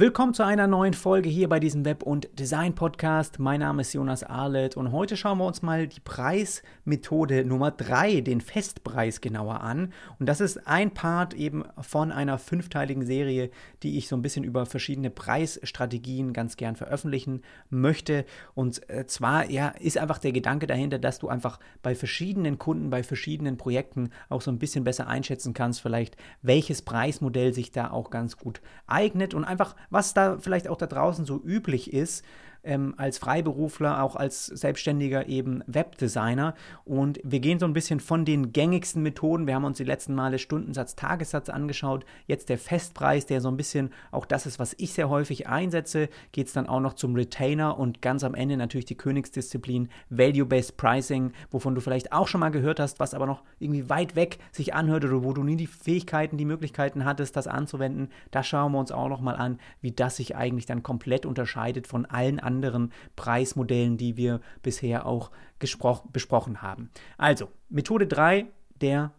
Willkommen zu einer neuen Folge hier bei diesem Web- und Design-Podcast. Mein Name ist Jonas Arlet und heute schauen wir uns mal die Preismethode Nummer 3, den Festpreis genauer an. Und das ist ein Part eben von einer fünfteiligen Serie, die ich so ein bisschen über verschiedene Preisstrategien ganz gern veröffentlichen möchte. Und äh, zwar ja, ist einfach der Gedanke dahinter, dass du einfach bei verschiedenen Kunden, bei verschiedenen Projekten auch so ein bisschen besser einschätzen kannst, vielleicht welches Preismodell sich da auch ganz gut eignet und einfach was da vielleicht auch da draußen so üblich ist, ähm, als Freiberufler, auch als Selbstständiger eben Webdesigner. Und wir gehen so ein bisschen von den gängigsten Methoden. Wir haben uns die letzten Male Stundensatz, Tagessatz angeschaut. Jetzt der Festpreis, der so ein bisschen auch das ist, was ich sehr häufig einsetze. Geht es dann auch noch zum Retainer und ganz am Ende natürlich die Königsdisziplin Value-Based Pricing, wovon du vielleicht auch schon mal gehört hast, was aber noch irgendwie weit weg sich anhört oder wo du nie die Fähigkeiten, die Möglichkeiten hattest, das anzuwenden. Da schauen wir uns auch noch mal an, wie das sich eigentlich dann komplett unterscheidet von allen anderen Preismodellen, die wir bisher auch besprochen haben. Also, Methode 3, der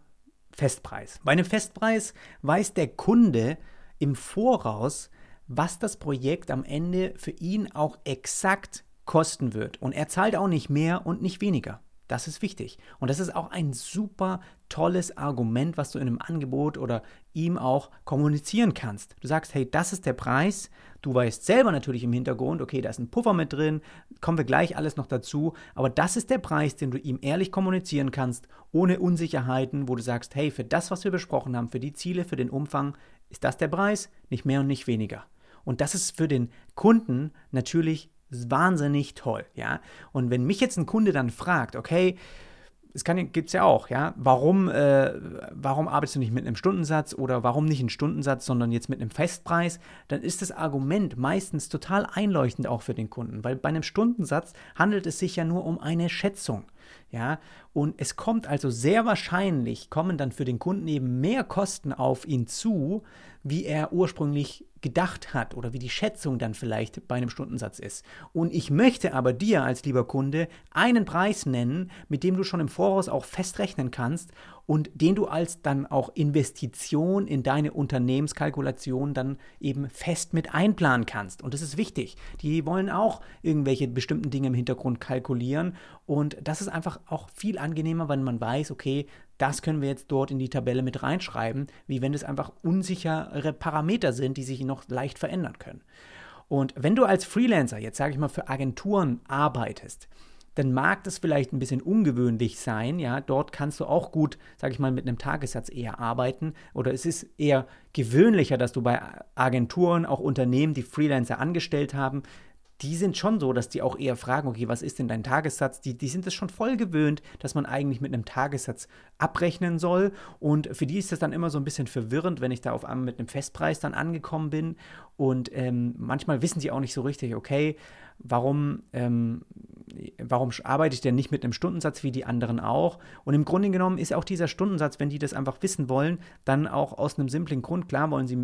Festpreis. Bei einem Festpreis weiß der Kunde im Voraus, was das Projekt am Ende für ihn auch exakt kosten wird. Und er zahlt auch nicht mehr und nicht weniger. Das ist wichtig. Und das ist auch ein super tolles Argument, was du in einem Angebot oder ihm auch kommunizieren kannst. Du sagst, hey, das ist der Preis. Du weißt selber natürlich im Hintergrund, okay, da ist ein Puffer mit drin, kommen wir gleich alles noch dazu. Aber das ist der Preis, den du ihm ehrlich kommunizieren kannst, ohne Unsicherheiten, wo du sagst, hey, für das, was wir besprochen haben, für die Ziele, für den Umfang, ist das der Preis, nicht mehr und nicht weniger. Und das ist für den Kunden natürlich wahnsinnig toll, ja. Und wenn mich jetzt ein Kunde dann fragt, okay, es gibt es ja auch, ja, warum, äh, warum arbeitest du nicht mit einem Stundensatz oder warum nicht einen Stundensatz, sondern jetzt mit einem Festpreis, dann ist das Argument meistens total einleuchtend auch für den Kunden, weil bei einem Stundensatz handelt es sich ja nur um eine Schätzung. Ja, und es kommt also sehr wahrscheinlich, kommen dann für den Kunden eben mehr Kosten auf ihn zu, wie er ursprünglich gedacht hat oder wie die Schätzung dann vielleicht bei einem Stundensatz ist. Und ich möchte aber dir als lieber Kunde einen Preis nennen, mit dem du schon im Voraus auch festrechnen kannst und den du als dann auch Investition in deine Unternehmenskalkulation dann eben fest mit einplanen kannst. Und das ist wichtig. Die wollen auch irgendwelche bestimmten Dinge im Hintergrund kalkulieren und das ist einfach auch viel angenehmer, wenn man weiß, okay, das können wir jetzt dort in die Tabelle mit reinschreiben, wie wenn es einfach unsichere Parameter sind, die sich noch leicht verändern können. Und wenn du als Freelancer, jetzt sage ich mal, für Agenturen arbeitest, dann mag das vielleicht ein bisschen ungewöhnlich sein. Ja, dort kannst du auch gut, sage ich mal, mit einem Tagessatz eher arbeiten. Oder es ist eher gewöhnlicher, dass du bei Agenturen, auch Unternehmen, die Freelancer angestellt haben, die sind schon so, dass die auch eher fragen, okay, was ist denn dein Tagessatz? Die, die sind es schon voll gewöhnt, dass man eigentlich mit einem Tagessatz abrechnen soll. Und für die ist das dann immer so ein bisschen verwirrend, wenn ich da auf einmal mit einem Festpreis dann angekommen bin. Und ähm, manchmal wissen sie auch nicht so richtig, okay, warum, ähm, warum arbeite ich denn nicht mit einem Stundensatz wie die anderen auch? Und im Grunde genommen ist auch dieser Stundensatz, wenn die das einfach wissen wollen, dann auch aus einem simplen Grund. Klar wollen sie,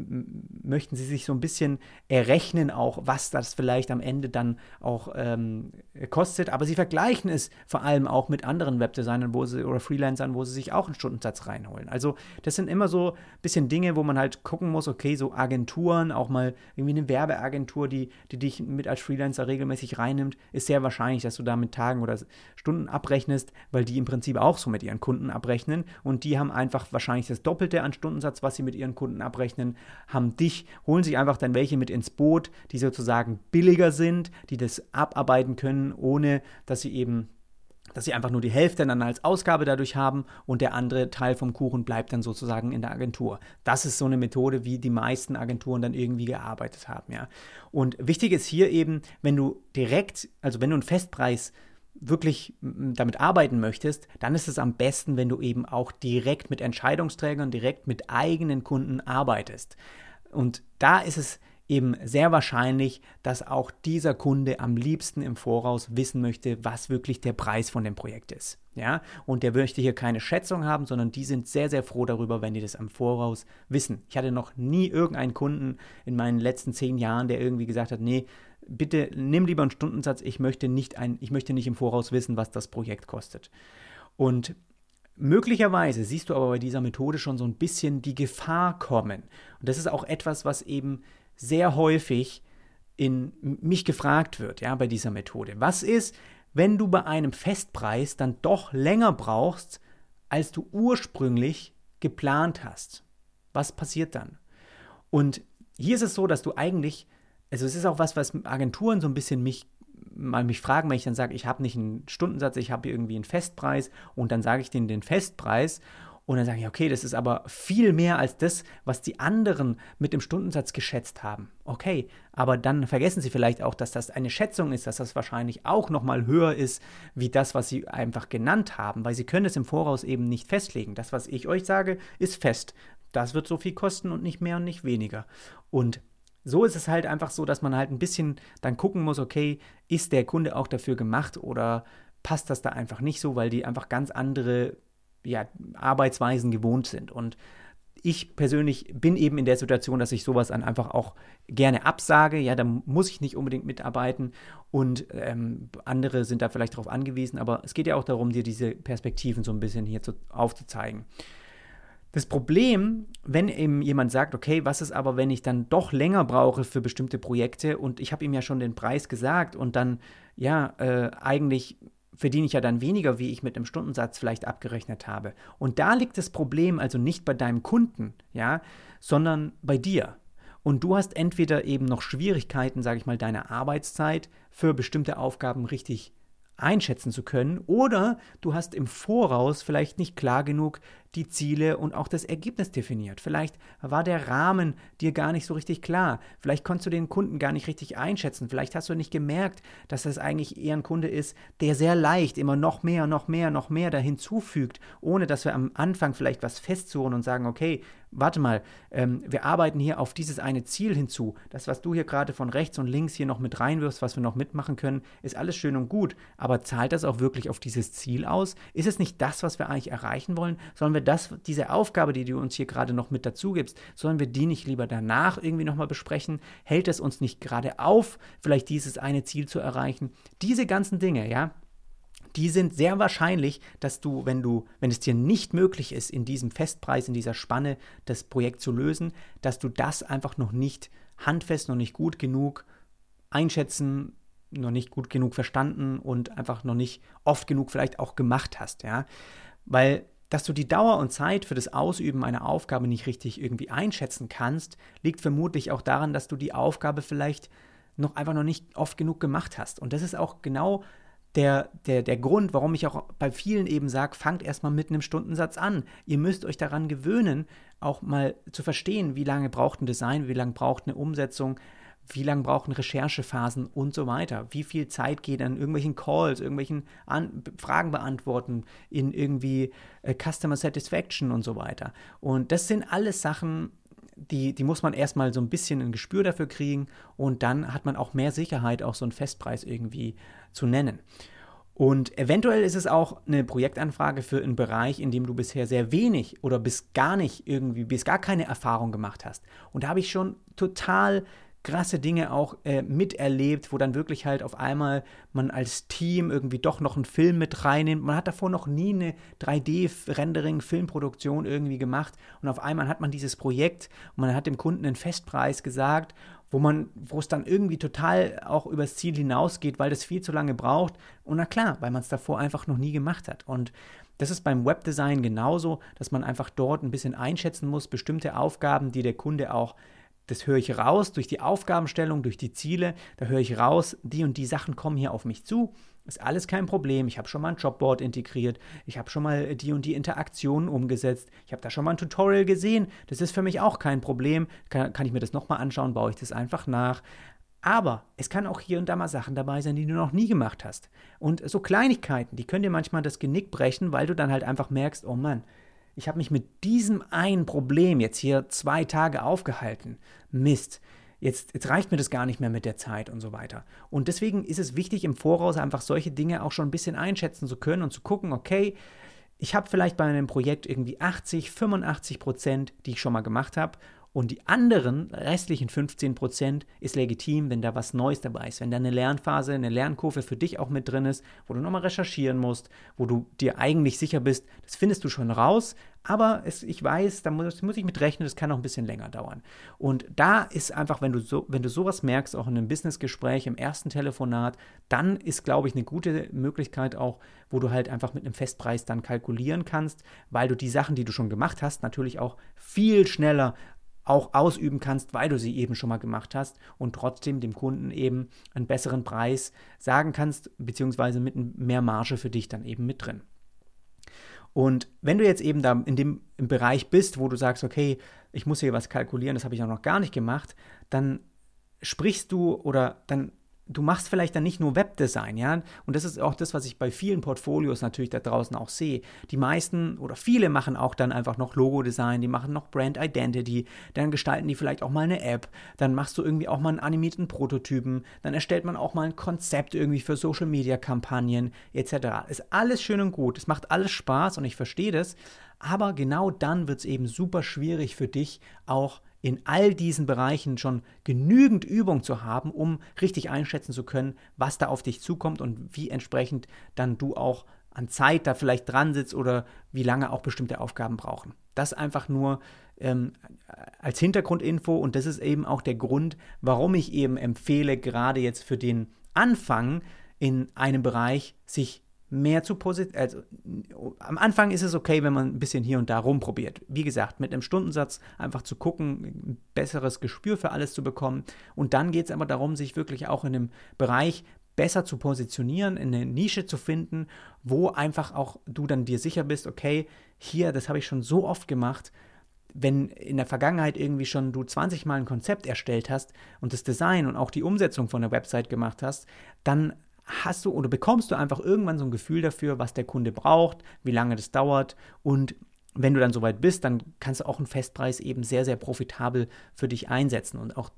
möchten sie sich so ein bisschen errechnen, auch was das vielleicht am Ende dann auch ähm, kostet. Aber sie vergleichen es vor allem auch mit anderen Webdesignern wo sie, oder Freelancern, wo sie sich auch einen Stundensatz reinholen. Also das sind immer so ein bisschen Dinge, wo man halt gucken muss, okay, so Agenturen, auch mal irgendwie eine Werbeagentur, die, die dich mit als Freelancer regelmäßig reinnimmt, ist sehr wahrscheinlich, dass du da mit Tagen oder Stunden abrechnest, weil die im Prinzip auch so mit ihren Kunden abrechnen und die haben einfach wahrscheinlich das Doppelte an Stundensatz, was sie mit ihren Kunden abrechnen, haben dich, holen sich einfach dann welche mit ins Boot, die sozusagen billiger sind, die das abarbeiten können, ohne dass sie eben dass sie einfach nur die Hälfte dann als Ausgabe dadurch haben und der andere Teil vom Kuchen bleibt dann sozusagen in der Agentur. Das ist so eine Methode, wie die meisten Agenturen dann irgendwie gearbeitet haben, ja. Und wichtig ist hier eben, wenn du direkt, also wenn du einen Festpreis wirklich damit arbeiten möchtest, dann ist es am besten, wenn du eben auch direkt mit Entscheidungsträgern, direkt mit eigenen Kunden arbeitest. Und da ist es eben sehr wahrscheinlich, dass auch dieser Kunde am liebsten im Voraus wissen möchte, was wirklich der Preis von dem Projekt ist. Ja, und der möchte hier keine Schätzung haben, sondern die sind sehr, sehr froh darüber, wenn die das am Voraus wissen. Ich hatte noch nie irgendeinen Kunden in meinen letzten zehn Jahren, der irgendwie gesagt hat, nee, bitte nimm lieber einen Stundensatz, ich möchte nicht ein, ich möchte nicht im Voraus wissen, was das Projekt kostet. Und Möglicherweise siehst du aber bei dieser Methode schon so ein bisschen die Gefahr kommen. Und das ist auch etwas, was eben sehr häufig in mich gefragt wird, ja, bei dieser Methode. Was ist, wenn du bei einem Festpreis dann doch länger brauchst, als du ursprünglich geplant hast? Was passiert dann? Und hier ist es so, dass du eigentlich, also es ist auch was, was Agenturen so ein bisschen mich mal mich fragen, wenn ich dann sage, ich habe nicht einen Stundensatz, ich habe irgendwie einen Festpreis und dann sage ich denen den Festpreis und dann sage ich, okay, das ist aber viel mehr als das, was die anderen mit dem Stundensatz geschätzt haben. Okay, aber dann vergessen Sie vielleicht auch, dass das eine Schätzung ist, dass das wahrscheinlich auch nochmal höher ist, wie das, was Sie einfach genannt haben, weil Sie können es im Voraus eben nicht festlegen. Das, was ich euch sage, ist fest. Das wird so viel kosten und nicht mehr und nicht weniger. Und so ist es halt einfach so, dass man halt ein bisschen dann gucken muss, okay, ist der Kunde auch dafür gemacht oder passt das da einfach nicht so, weil die einfach ganz andere ja, Arbeitsweisen gewohnt sind. Und ich persönlich bin eben in der Situation, dass ich sowas dann einfach auch gerne absage. Ja, da muss ich nicht unbedingt mitarbeiten und ähm, andere sind da vielleicht darauf angewiesen. Aber es geht ja auch darum, dir diese Perspektiven so ein bisschen hier zu, aufzuzeigen. Das Problem, wenn eben jemand sagt, okay, was ist aber, wenn ich dann doch länger brauche für bestimmte Projekte und ich habe ihm ja schon den Preis gesagt und dann, ja, äh, eigentlich verdiene ich ja dann weniger, wie ich mit einem Stundensatz vielleicht abgerechnet habe. Und da liegt das Problem also nicht bei deinem Kunden, ja, sondern bei dir. Und du hast entweder eben noch Schwierigkeiten, sage ich mal, deine Arbeitszeit für bestimmte Aufgaben richtig einschätzen zu können, oder du hast im Voraus vielleicht nicht klar genug die Ziele und auch das Ergebnis definiert. Vielleicht war der Rahmen dir gar nicht so richtig klar. Vielleicht konntest du den Kunden gar nicht richtig einschätzen. Vielleicht hast du nicht gemerkt, dass das eigentlich eher ein Kunde ist, der sehr leicht immer noch mehr, noch mehr, noch mehr da hinzufügt, ohne dass wir am Anfang vielleicht was festsuchen und sagen, okay, warte mal, ähm, wir arbeiten hier auf dieses eine Ziel hinzu. Das, was du hier gerade von rechts und links hier noch mit reinwirfst, was wir noch mitmachen können, ist alles schön und gut. Aber zahlt das auch wirklich auf dieses Ziel aus? Ist es nicht das, was wir eigentlich erreichen wollen? Sollen wir das, diese Aufgabe, die du uns hier gerade noch mit dazu gibst, sollen wir die nicht lieber danach irgendwie nochmal besprechen? Hält es uns nicht gerade auf, vielleicht dieses eine Ziel zu erreichen? Diese ganzen Dinge, ja, die sind sehr wahrscheinlich, dass du, wenn du, wenn es dir nicht möglich ist, in diesem Festpreis, in dieser Spanne das Projekt zu lösen, dass du das einfach noch nicht handfest, noch nicht gut genug einschätzen, noch nicht gut genug verstanden und einfach noch nicht oft genug vielleicht auch gemacht hast, ja. Weil dass du die Dauer und Zeit für das Ausüben einer Aufgabe nicht richtig irgendwie einschätzen kannst, liegt vermutlich auch daran, dass du die Aufgabe vielleicht noch einfach noch nicht oft genug gemacht hast. Und das ist auch genau der, der, der Grund, warum ich auch bei vielen eben sage, fangt erstmal mit einem Stundensatz an. Ihr müsst euch daran gewöhnen, auch mal zu verstehen, wie lange braucht ein Design, wie lange braucht eine Umsetzung, wie lange brauchen Recherchephasen und so weiter. Wie viel Zeit geht an irgendwelchen Calls, irgendwelchen an Fragen beantworten, in irgendwie äh, Customer Satisfaction und so weiter. Und das sind alles Sachen, die, die muss man erstmal so ein bisschen ein Gespür dafür kriegen und dann hat man auch mehr Sicherheit, auch so einen Festpreis irgendwie zu nennen. Und eventuell ist es auch eine Projektanfrage für einen Bereich, in dem du bisher sehr wenig oder bis gar nicht irgendwie, bis gar keine Erfahrung gemacht hast. Und da habe ich schon total krasse Dinge auch äh, miterlebt, wo dann wirklich halt auf einmal man als Team irgendwie doch noch einen Film mit reinnimmt. Man hat davor noch nie eine 3D-Rendering-Filmproduktion irgendwie gemacht und auf einmal hat man dieses Projekt und man hat dem Kunden einen Festpreis gesagt, wo man, wo es dann irgendwie total auch übers Ziel hinausgeht, weil das viel zu lange braucht. Und na klar, weil man es davor einfach noch nie gemacht hat. Und das ist beim Webdesign genauso, dass man einfach dort ein bisschen einschätzen muss, bestimmte Aufgaben, die der Kunde auch das höre ich raus durch die Aufgabenstellung, durch die Ziele. Da höre ich raus, die und die Sachen kommen hier auf mich zu. Ist alles kein Problem. Ich habe schon mal ein Jobboard integriert. Ich habe schon mal die und die Interaktionen umgesetzt. Ich habe da schon mal ein Tutorial gesehen. Das ist für mich auch kein Problem. Kann, kann ich mir das nochmal anschauen, baue ich das einfach nach. Aber es kann auch hier und da mal Sachen dabei sein, die du noch nie gemacht hast. Und so Kleinigkeiten, die können dir manchmal das Genick brechen, weil du dann halt einfach merkst, oh Mann, ich habe mich mit diesem einen Problem jetzt hier zwei Tage aufgehalten. Mist. Jetzt, jetzt, reicht mir das gar nicht mehr mit der Zeit und so weiter. Und deswegen ist es wichtig, im Voraus einfach solche Dinge auch schon ein bisschen einschätzen zu können und zu gucken, okay, ich habe vielleicht bei einem Projekt irgendwie 80, 85 Prozent, die ich schon mal gemacht habe. Und die anderen restlichen 15% ist legitim, wenn da was Neues dabei ist, wenn da eine Lernphase, eine Lernkurve für dich auch mit drin ist, wo du nochmal recherchieren musst, wo du dir eigentlich sicher bist, das findest du schon raus, aber es, ich weiß, da muss, muss ich mit rechnen, das kann auch ein bisschen länger dauern. Und da ist einfach, wenn du, so, wenn du sowas merkst, auch in einem Businessgespräch, im ersten Telefonat, dann ist, glaube ich, eine gute Möglichkeit auch, wo du halt einfach mit einem Festpreis dann kalkulieren kannst, weil du die Sachen, die du schon gemacht hast, natürlich auch viel schneller auch ausüben kannst, weil du sie eben schon mal gemacht hast und trotzdem dem Kunden eben einen besseren Preis sagen kannst, beziehungsweise mit mehr Marge für dich dann eben mit drin. Und wenn du jetzt eben da in dem Bereich bist, wo du sagst, okay, ich muss hier was kalkulieren, das habe ich auch noch gar nicht gemacht, dann sprichst du oder dann du machst vielleicht dann nicht nur Webdesign, ja, und das ist auch das, was ich bei vielen Portfolios natürlich da draußen auch sehe. Die meisten oder viele machen auch dann einfach noch Logo-Design, die machen noch Brand Identity, dann gestalten die vielleicht auch mal eine App, dann machst du irgendwie auch mal einen animierten Prototypen, dann erstellt man auch mal ein Konzept irgendwie für Social-Media-Kampagnen etc. Ist alles schön und gut, es macht alles Spaß und ich verstehe das, aber genau dann wird es eben super schwierig für dich auch in all diesen Bereichen schon genügend Übung zu haben, um richtig einschätzen zu können, was da auf dich zukommt und wie entsprechend dann du auch an Zeit da vielleicht dran sitzt oder wie lange auch bestimmte Aufgaben brauchen. Das einfach nur ähm, als Hintergrundinfo und das ist eben auch der Grund, warum ich eben empfehle, gerade jetzt für den Anfang in einem Bereich sich mehr zu positionieren. Also, am Anfang ist es okay, wenn man ein bisschen hier und da rumprobiert. Wie gesagt, mit einem Stundensatz einfach zu gucken, ein besseres Gespür für alles zu bekommen. Und dann geht es aber darum, sich wirklich auch in dem Bereich besser zu positionieren, in eine Nische zu finden, wo einfach auch du dann dir sicher bist, okay, hier, das habe ich schon so oft gemacht, wenn in der Vergangenheit irgendwie schon du 20 Mal ein Konzept erstellt hast und das Design und auch die Umsetzung von der Website gemacht hast, dann hast du oder bekommst du einfach irgendwann so ein Gefühl dafür, was der Kunde braucht, wie lange das dauert. Und wenn du dann soweit bist, dann kannst du auch einen Festpreis eben sehr, sehr profitabel für dich einsetzen. Und auch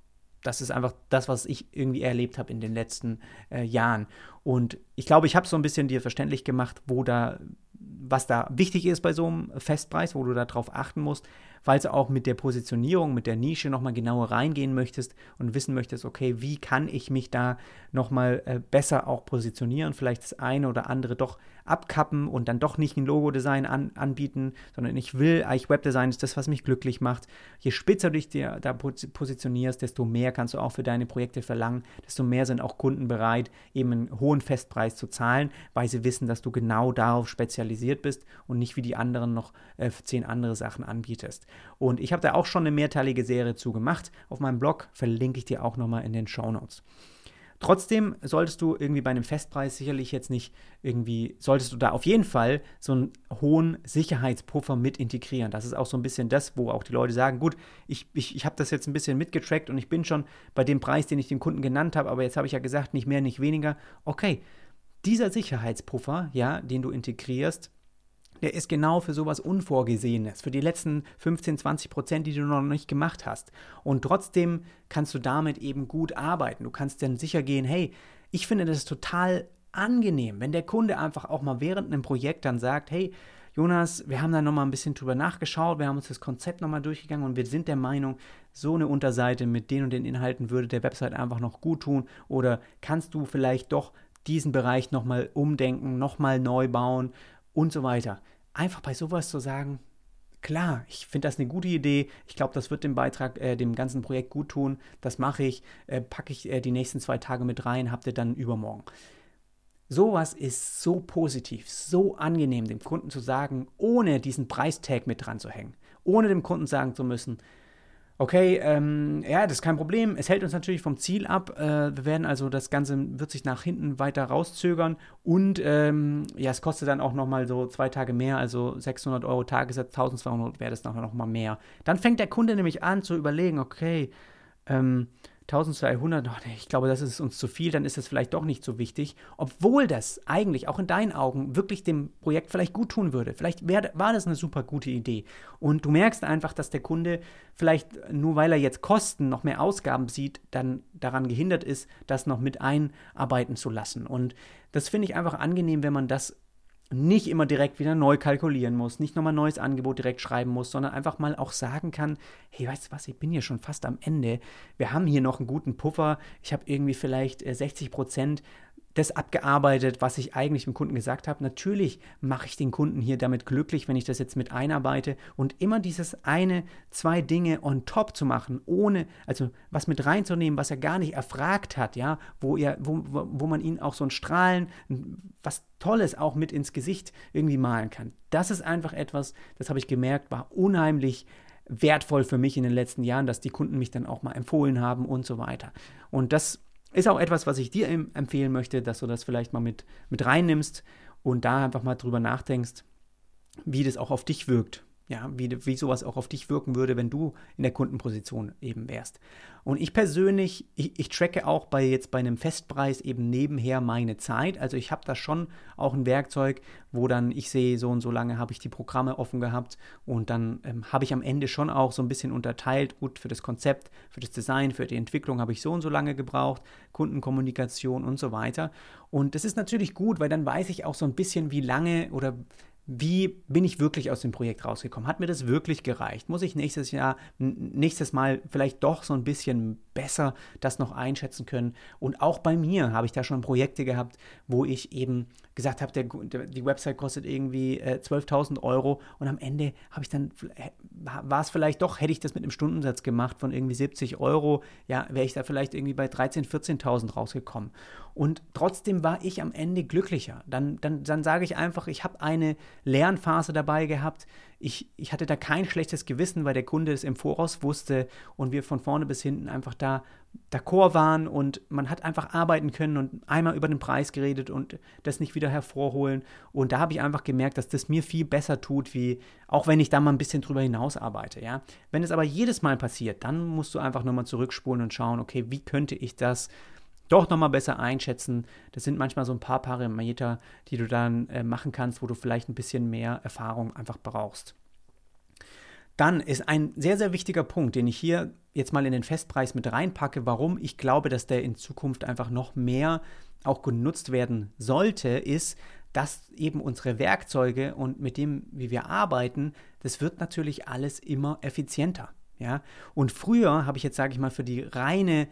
das ist einfach das, was ich irgendwie erlebt habe in den letzten äh, Jahren. Und ich glaube, ich habe so ein bisschen dir verständlich gemacht, wo da, was da wichtig ist bei so einem Festpreis, wo du darauf achten musst falls du auch mit der Positionierung, mit der Nische nochmal genauer reingehen möchtest und wissen möchtest, okay, wie kann ich mich da nochmal äh, besser auch positionieren, vielleicht das eine oder andere doch abkappen und dann doch nicht ein Logo-Design an, anbieten, sondern ich will eigentlich Webdesign ist das, was mich glücklich macht. Je spitzer du dich dir da positionierst, desto mehr kannst du auch für deine Projekte verlangen, desto mehr sind auch Kunden bereit, eben einen hohen Festpreis zu zahlen, weil sie wissen, dass du genau darauf spezialisiert bist und nicht wie die anderen noch äh, zehn andere Sachen anbietest. Und ich habe da auch schon eine mehrteilige Serie zu gemacht. Auf meinem Blog verlinke ich dir auch nochmal in den Show Notes. Trotzdem solltest du irgendwie bei einem Festpreis sicherlich jetzt nicht irgendwie, solltest du da auf jeden Fall so einen hohen Sicherheitspuffer mit integrieren. Das ist auch so ein bisschen das, wo auch die Leute sagen, gut, ich, ich, ich habe das jetzt ein bisschen mitgetrackt und ich bin schon bei dem Preis, den ich dem Kunden genannt habe, aber jetzt habe ich ja gesagt, nicht mehr, nicht weniger. Okay, dieser Sicherheitspuffer, ja, den du integrierst, der ist genau für sowas Unvorgesehenes, für die letzten 15, 20 Prozent, die du noch nicht gemacht hast. Und trotzdem kannst du damit eben gut arbeiten. Du kannst dann sicher gehen, hey, ich finde das total angenehm, wenn der Kunde einfach auch mal während einem Projekt dann sagt, hey, Jonas, wir haben da nochmal ein bisschen drüber nachgeschaut, wir haben uns das Konzept nochmal durchgegangen und wir sind der Meinung, so eine Unterseite mit den und den Inhalten würde der Website einfach noch gut tun oder kannst du vielleicht doch diesen Bereich nochmal umdenken, nochmal neu bauen und so weiter. Einfach bei sowas zu sagen, klar, ich finde das eine gute Idee. Ich glaube, das wird dem Beitrag, äh, dem ganzen Projekt gut tun. Das mache ich, äh, packe ich äh, die nächsten zwei Tage mit rein, habt ihr dann übermorgen. Sowas ist so positiv, so angenehm, dem Kunden zu sagen, ohne diesen Preistag mit dran zu hängen. Ohne dem Kunden sagen zu müssen, Okay, ähm, ja, das ist kein Problem. Es hält uns natürlich vom Ziel ab. Äh, wir werden also, das Ganze wird sich nach hinten weiter rauszögern und ähm, ja, es kostet dann auch nochmal so zwei Tage mehr, also 600 Euro Tagessatz, 1200 wäre das nachher nochmal mehr. Dann fängt der Kunde nämlich an zu überlegen, okay, ähm, 1200, oh, ich glaube, das ist uns zu viel, dann ist das vielleicht doch nicht so wichtig, obwohl das eigentlich auch in deinen Augen wirklich dem Projekt vielleicht gut tun würde. Vielleicht wär, war das eine super gute Idee. Und du merkst einfach, dass der Kunde vielleicht nur weil er jetzt Kosten, noch mehr Ausgaben sieht, dann daran gehindert ist, das noch mit einarbeiten zu lassen. Und das finde ich einfach angenehm, wenn man das nicht immer direkt wieder neu kalkulieren muss, nicht nochmal neues Angebot direkt schreiben muss, sondern einfach mal auch sagen kann, hey, weißt du was, ich bin hier schon fast am Ende. Wir haben hier noch einen guten Puffer. Ich habe irgendwie vielleicht 60 äh, Prozent das abgearbeitet, was ich eigentlich dem Kunden gesagt habe. Natürlich mache ich den Kunden hier damit glücklich, wenn ich das jetzt mit einarbeite und immer dieses eine, zwei Dinge on top zu machen, ohne, also was mit reinzunehmen, was er gar nicht erfragt hat, ja, wo er, wo, wo man ihn auch so ein Strahlen, was Tolles auch mit ins Gesicht irgendwie malen kann. Das ist einfach etwas, das habe ich gemerkt, war unheimlich wertvoll für mich in den letzten Jahren, dass die Kunden mich dann auch mal empfohlen haben und so weiter. Und das ist auch etwas, was ich dir empfehlen möchte, dass du das vielleicht mal mit, mit reinnimmst und da einfach mal drüber nachdenkst, wie das auch auf dich wirkt ja, wie, wie sowas auch auf dich wirken würde, wenn du in der Kundenposition eben wärst. Und ich persönlich, ich, ich tracke auch bei jetzt bei einem Festpreis eben nebenher meine Zeit. Also ich habe da schon auch ein Werkzeug, wo dann ich sehe, so und so lange habe ich die Programme offen gehabt und dann ähm, habe ich am Ende schon auch so ein bisschen unterteilt, gut, für das Konzept, für das Design, für die Entwicklung habe ich so und so lange gebraucht, Kundenkommunikation und so weiter. Und das ist natürlich gut, weil dann weiß ich auch so ein bisschen, wie lange oder wie bin ich wirklich aus dem Projekt rausgekommen? Hat mir das wirklich gereicht? Muss ich nächstes Jahr, nächstes Mal vielleicht doch so ein bisschen besser das noch einschätzen können? Und auch bei mir habe ich da schon Projekte gehabt, wo ich eben gesagt habe, der, die Website kostet irgendwie äh, 12.000 Euro und am Ende habe ich dann, war es vielleicht doch, hätte ich das mit einem Stundensatz gemacht von irgendwie 70 Euro, ja, wäre ich da vielleicht irgendwie bei 13.000, 14.000 rausgekommen. Und trotzdem war ich am Ende glücklicher. Dann, dann, dann sage ich einfach, ich habe eine Lernphase dabei gehabt, ich, ich hatte da kein schlechtes Gewissen, weil der Kunde es im Voraus wusste und wir von vorne bis hinten einfach da d'accord waren und man hat einfach arbeiten können und einmal über den Preis geredet und das nicht wieder hervorholen. Und da habe ich einfach gemerkt, dass das mir viel besser tut, wie auch wenn ich da mal ein bisschen drüber hinaus arbeite. Ja? Wenn es aber jedes Mal passiert, dann musst du einfach nochmal zurückspulen und schauen, okay, wie könnte ich das doch nochmal besser einschätzen. Das sind manchmal so ein paar Parameter, die du dann äh, machen kannst, wo du vielleicht ein bisschen mehr Erfahrung einfach brauchst. Dann ist ein sehr, sehr wichtiger Punkt, den ich hier jetzt mal in den Festpreis mit reinpacke, warum ich glaube, dass der in Zukunft einfach noch mehr auch genutzt werden sollte, ist, dass eben unsere Werkzeuge und mit dem, wie wir arbeiten, das wird natürlich alles immer effizienter. Ja? Und früher habe ich jetzt, sage ich mal, für die reine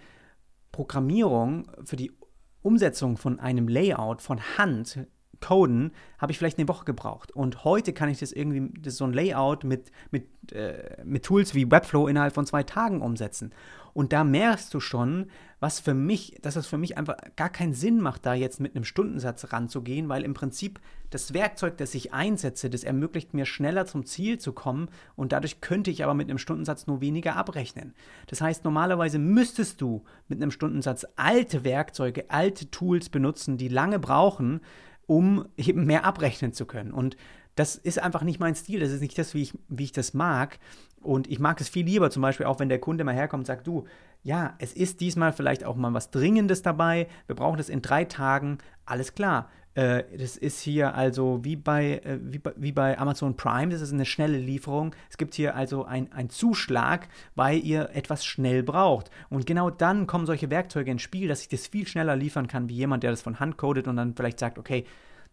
Programmierung, für die Umsetzung von einem Layout von Hand, Coden, habe ich vielleicht eine Woche gebraucht. Und heute kann ich das irgendwie, das so ein Layout mit, mit, äh, mit Tools wie Webflow innerhalb von zwei Tagen umsetzen. Und da merkst du schon, was für mich, dass es für mich einfach gar keinen Sinn macht, da jetzt mit einem Stundensatz ranzugehen, weil im Prinzip das Werkzeug, das ich einsetze, das ermöglicht mir schneller zum Ziel zu kommen und dadurch könnte ich aber mit einem Stundensatz nur weniger abrechnen. Das heißt, normalerweise müsstest du mit einem Stundensatz alte Werkzeuge, alte Tools benutzen, die lange brauchen, um eben mehr abrechnen zu können. Und das ist einfach nicht mein Stil, das ist nicht das, wie ich, wie ich das mag. Und ich mag es viel lieber, zum Beispiel auch wenn der Kunde mal herkommt und sagt, du, ja, es ist diesmal vielleicht auch mal was Dringendes dabei, wir brauchen das in drei Tagen, alles klar. Äh, das ist hier also wie bei, äh, wie, bei, wie bei Amazon Prime, das ist eine schnelle Lieferung. Es gibt hier also einen Zuschlag, weil ihr etwas schnell braucht. Und genau dann kommen solche Werkzeuge ins Spiel, dass ich das viel schneller liefern kann, wie jemand, der das von Hand codet und dann vielleicht sagt, okay,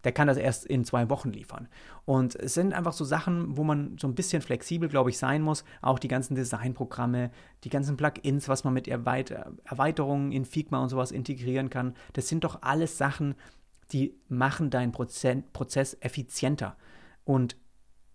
der kann das erst in zwei Wochen liefern. Und es sind einfach so Sachen, wo man so ein bisschen flexibel, glaube ich, sein muss. Auch die ganzen Designprogramme, die ganzen Plugins, was man mit Erweiterungen in Figma und sowas integrieren kann. Das sind doch alles Sachen, die machen deinen Prozess effizienter. Und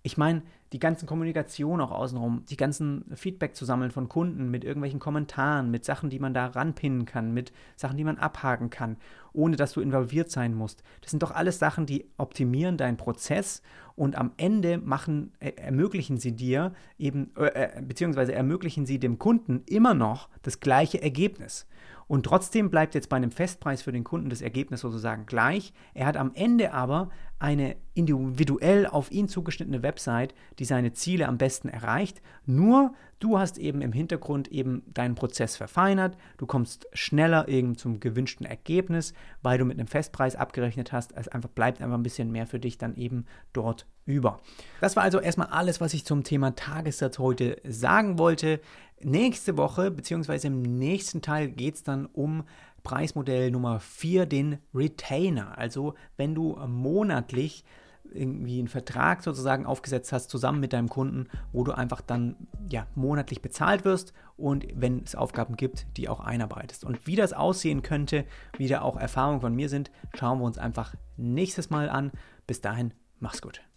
ich meine, die ganzen Kommunikation auch außenrum, die ganzen Feedback zu sammeln von Kunden mit irgendwelchen Kommentaren, mit Sachen, die man da ranpinnen kann, mit Sachen, die man abhaken kann, ohne dass du involviert sein musst. Das sind doch alles Sachen, die optimieren deinen Prozess und am Ende machen, äh, ermöglichen sie dir eben, äh, äh beziehungsweise ermöglichen sie dem Kunden immer noch das gleiche Ergebnis. Und trotzdem bleibt jetzt bei einem Festpreis für den Kunden das Ergebnis sozusagen gleich. Er hat am Ende aber eine individuell auf ihn zugeschnittene Website, die seine Ziele am besten erreicht. Nur du hast eben im Hintergrund eben deinen Prozess verfeinert. Du kommst schneller eben zum gewünschten Ergebnis, weil du mit einem Festpreis abgerechnet hast. Es einfach bleibt einfach ein bisschen mehr für dich dann eben dort über. Das war also erstmal alles, was ich zum Thema Tagessatz heute sagen wollte. Nächste Woche, beziehungsweise im nächsten Teil geht es dann um Preismodell Nummer 4, den Retainer. Also wenn du monatlich irgendwie einen Vertrag sozusagen aufgesetzt hast, zusammen mit deinem Kunden, wo du einfach dann ja monatlich bezahlt wirst und wenn es Aufgaben gibt, die auch einarbeitest. Und wie das aussehen könnte, wie da auch Erfahrungen von mir sind, schauen wir uns einfach nächstes Mal an. Bis dahin, mach's gut.